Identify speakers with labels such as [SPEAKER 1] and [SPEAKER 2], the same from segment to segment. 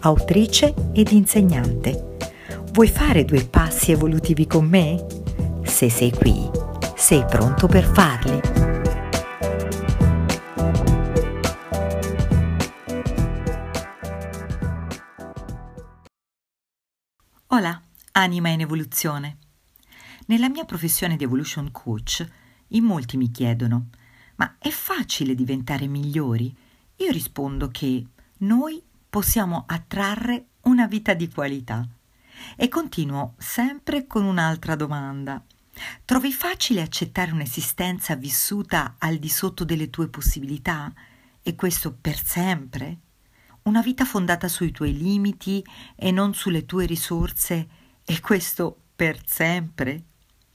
[SPEAKER 1] autrice ed insegnante. Vuoi fare due passi evolutivi con me? Se sei qui, sei pronto per farli.
[SPEAKER 2] Hola, anima in evoluzione. Nella mia professione di evolution coach, in molti mi chiedono: ma è facile diventare migliori? Io rispondo che noi possiamo attrarre una vita di qualità. E continuo sempre con un'altra domanda. Trovi facile accettare un'esistenza vissuta al di sotto delle tue possibilità? E questo per sempre? Una vita fondata sui tuoi limiti e non sulle tue risorse? E questo per sempre?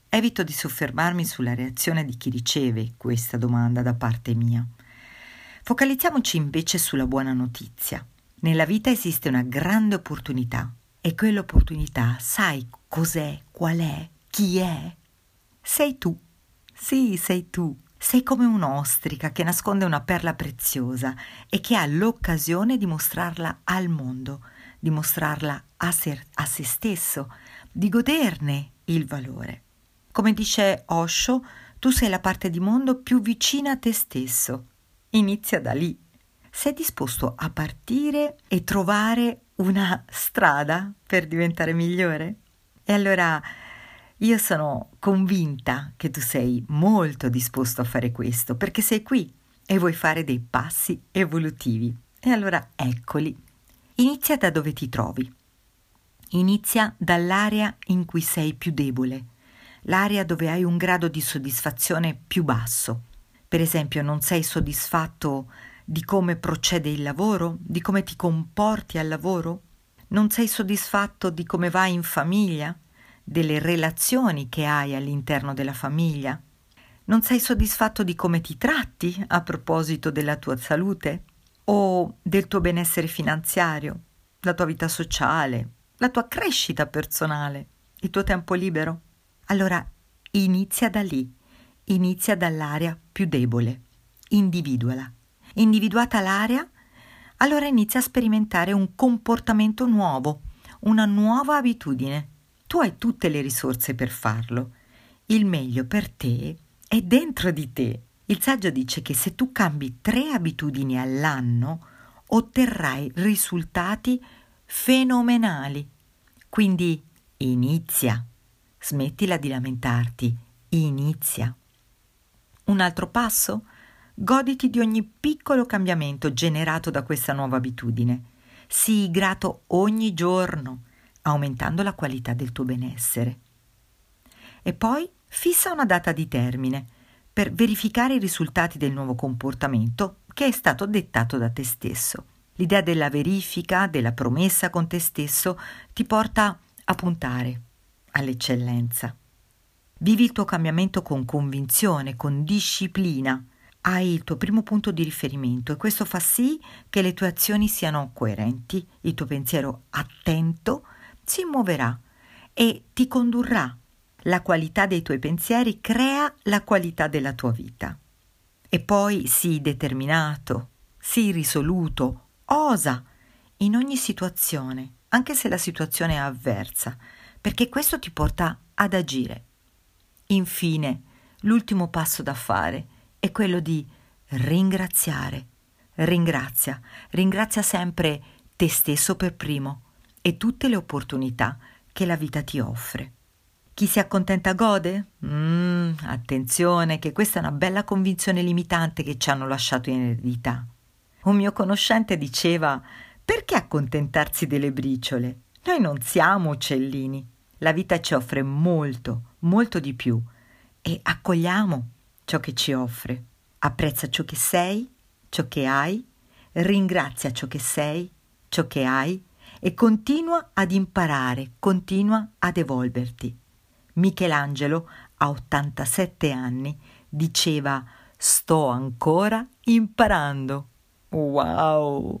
[SPEAKER 2] Evito di soffermarmi sulla reazione di chi riceve questa domanda da parte mia. Focalizziamoci invece sulla buona notizia. Nella vita esiste una grande opportunità e quell'opportunità sai cos'è, qual è, chi è? Sei tu. Sì, sei tu. Sei come un'ostrica che nasconde una perla preziosa e che ha l'occasione di mostrarla al mondo, di mostrarla a, ser- a se stesso, di goderne il valore. Come dice Osho, tu sei la parte di mondo più vicina a te stesso. Inizia da lì sei disposto a partire e trovare una strada per diventare migliore? E allora io sono convinta che tu sei molto disposto a fare questo perché sei qui e vuoi fare dei passi evolutivi. E allora eccoli. Inizia da dove ti trovi. Inizia dall'area in cui sei più debole, l'area dove hai un grado di soddisfazione più basso. Per esempio, non sei soddisfatto di come procede il lavoro, di come ti comporti al lavoro? Non sei soddisfatto di come vai in famiglia, delle relazioni che hai all'interno della famiglia? Non sei soddisfatto di come ti tratti a proposito della tua salute? O del tuo benessere finanziario, la tua vita sociale, la tua crescita personale, il tuo tempo libero? Allora inizia da lì, inizia dall'area più debole, individuala individuata l'area, allora inizia a sperimentare un comportamento nuovo, una nuova abitudine. Tu hai tutte le risorse per farlo. Il meglio per te è dentro di te. Il saggio dice che se tu cambi tre abitudini all'anno, otterrai risultati fenomenali. Quindi inizia. Smettila di lamentarti. Inizia. Un altro passo? Goditi di ogni piccolo cambiamento generato da questa nuova abitudine. Sii grato ogni giorno, aumentando la qualità del tuo benessere. E poi fissa una data di termine per verificare i risultati del nuovo comportamento che è stato dettato da te stesso. L'idea della verifica, della promessa con te stesso, ti porta a puntare all'eccellenza. Vivi il tuo cambiamento con convinzione, con disciplina, hai il tuo primo punto di riferimento e questo fa sì che le tue azioni siano coerenti, il tuo pensiero attento si muoverà e ti condurrà. La qualità dei tuoi pensieri crea la qualità della tua vita. E poi sii determinato, sii risoluto, osa in ogni situazione, anche se la situazione è avversa, perché questo ti porta ad agire. Infine, l'ultimo passo da fare è quello di ringraziare. Ringrazia, ringrazia sempre te stesso per primo e tutte le opportunità che la vita ti offre. Chi si accontenta gode? Mm, attenzione, che questa è una bella convinzione limitante che ci hanno lasciato in eredità. Un mio conoscente diceva: perché accontentarsi delle briciole? Noi non siamo uccellini. La vita ci offre molto, molto di più e accogliamo ciò che ci offre. Apprezza ciò che sei, ciò che hai, ringrazia ciò che sei, ciò che hai e continua ad imparare, continua ad evolverti. Michelangelo, a 87 anni, diceva sto ancora imparando. Wow!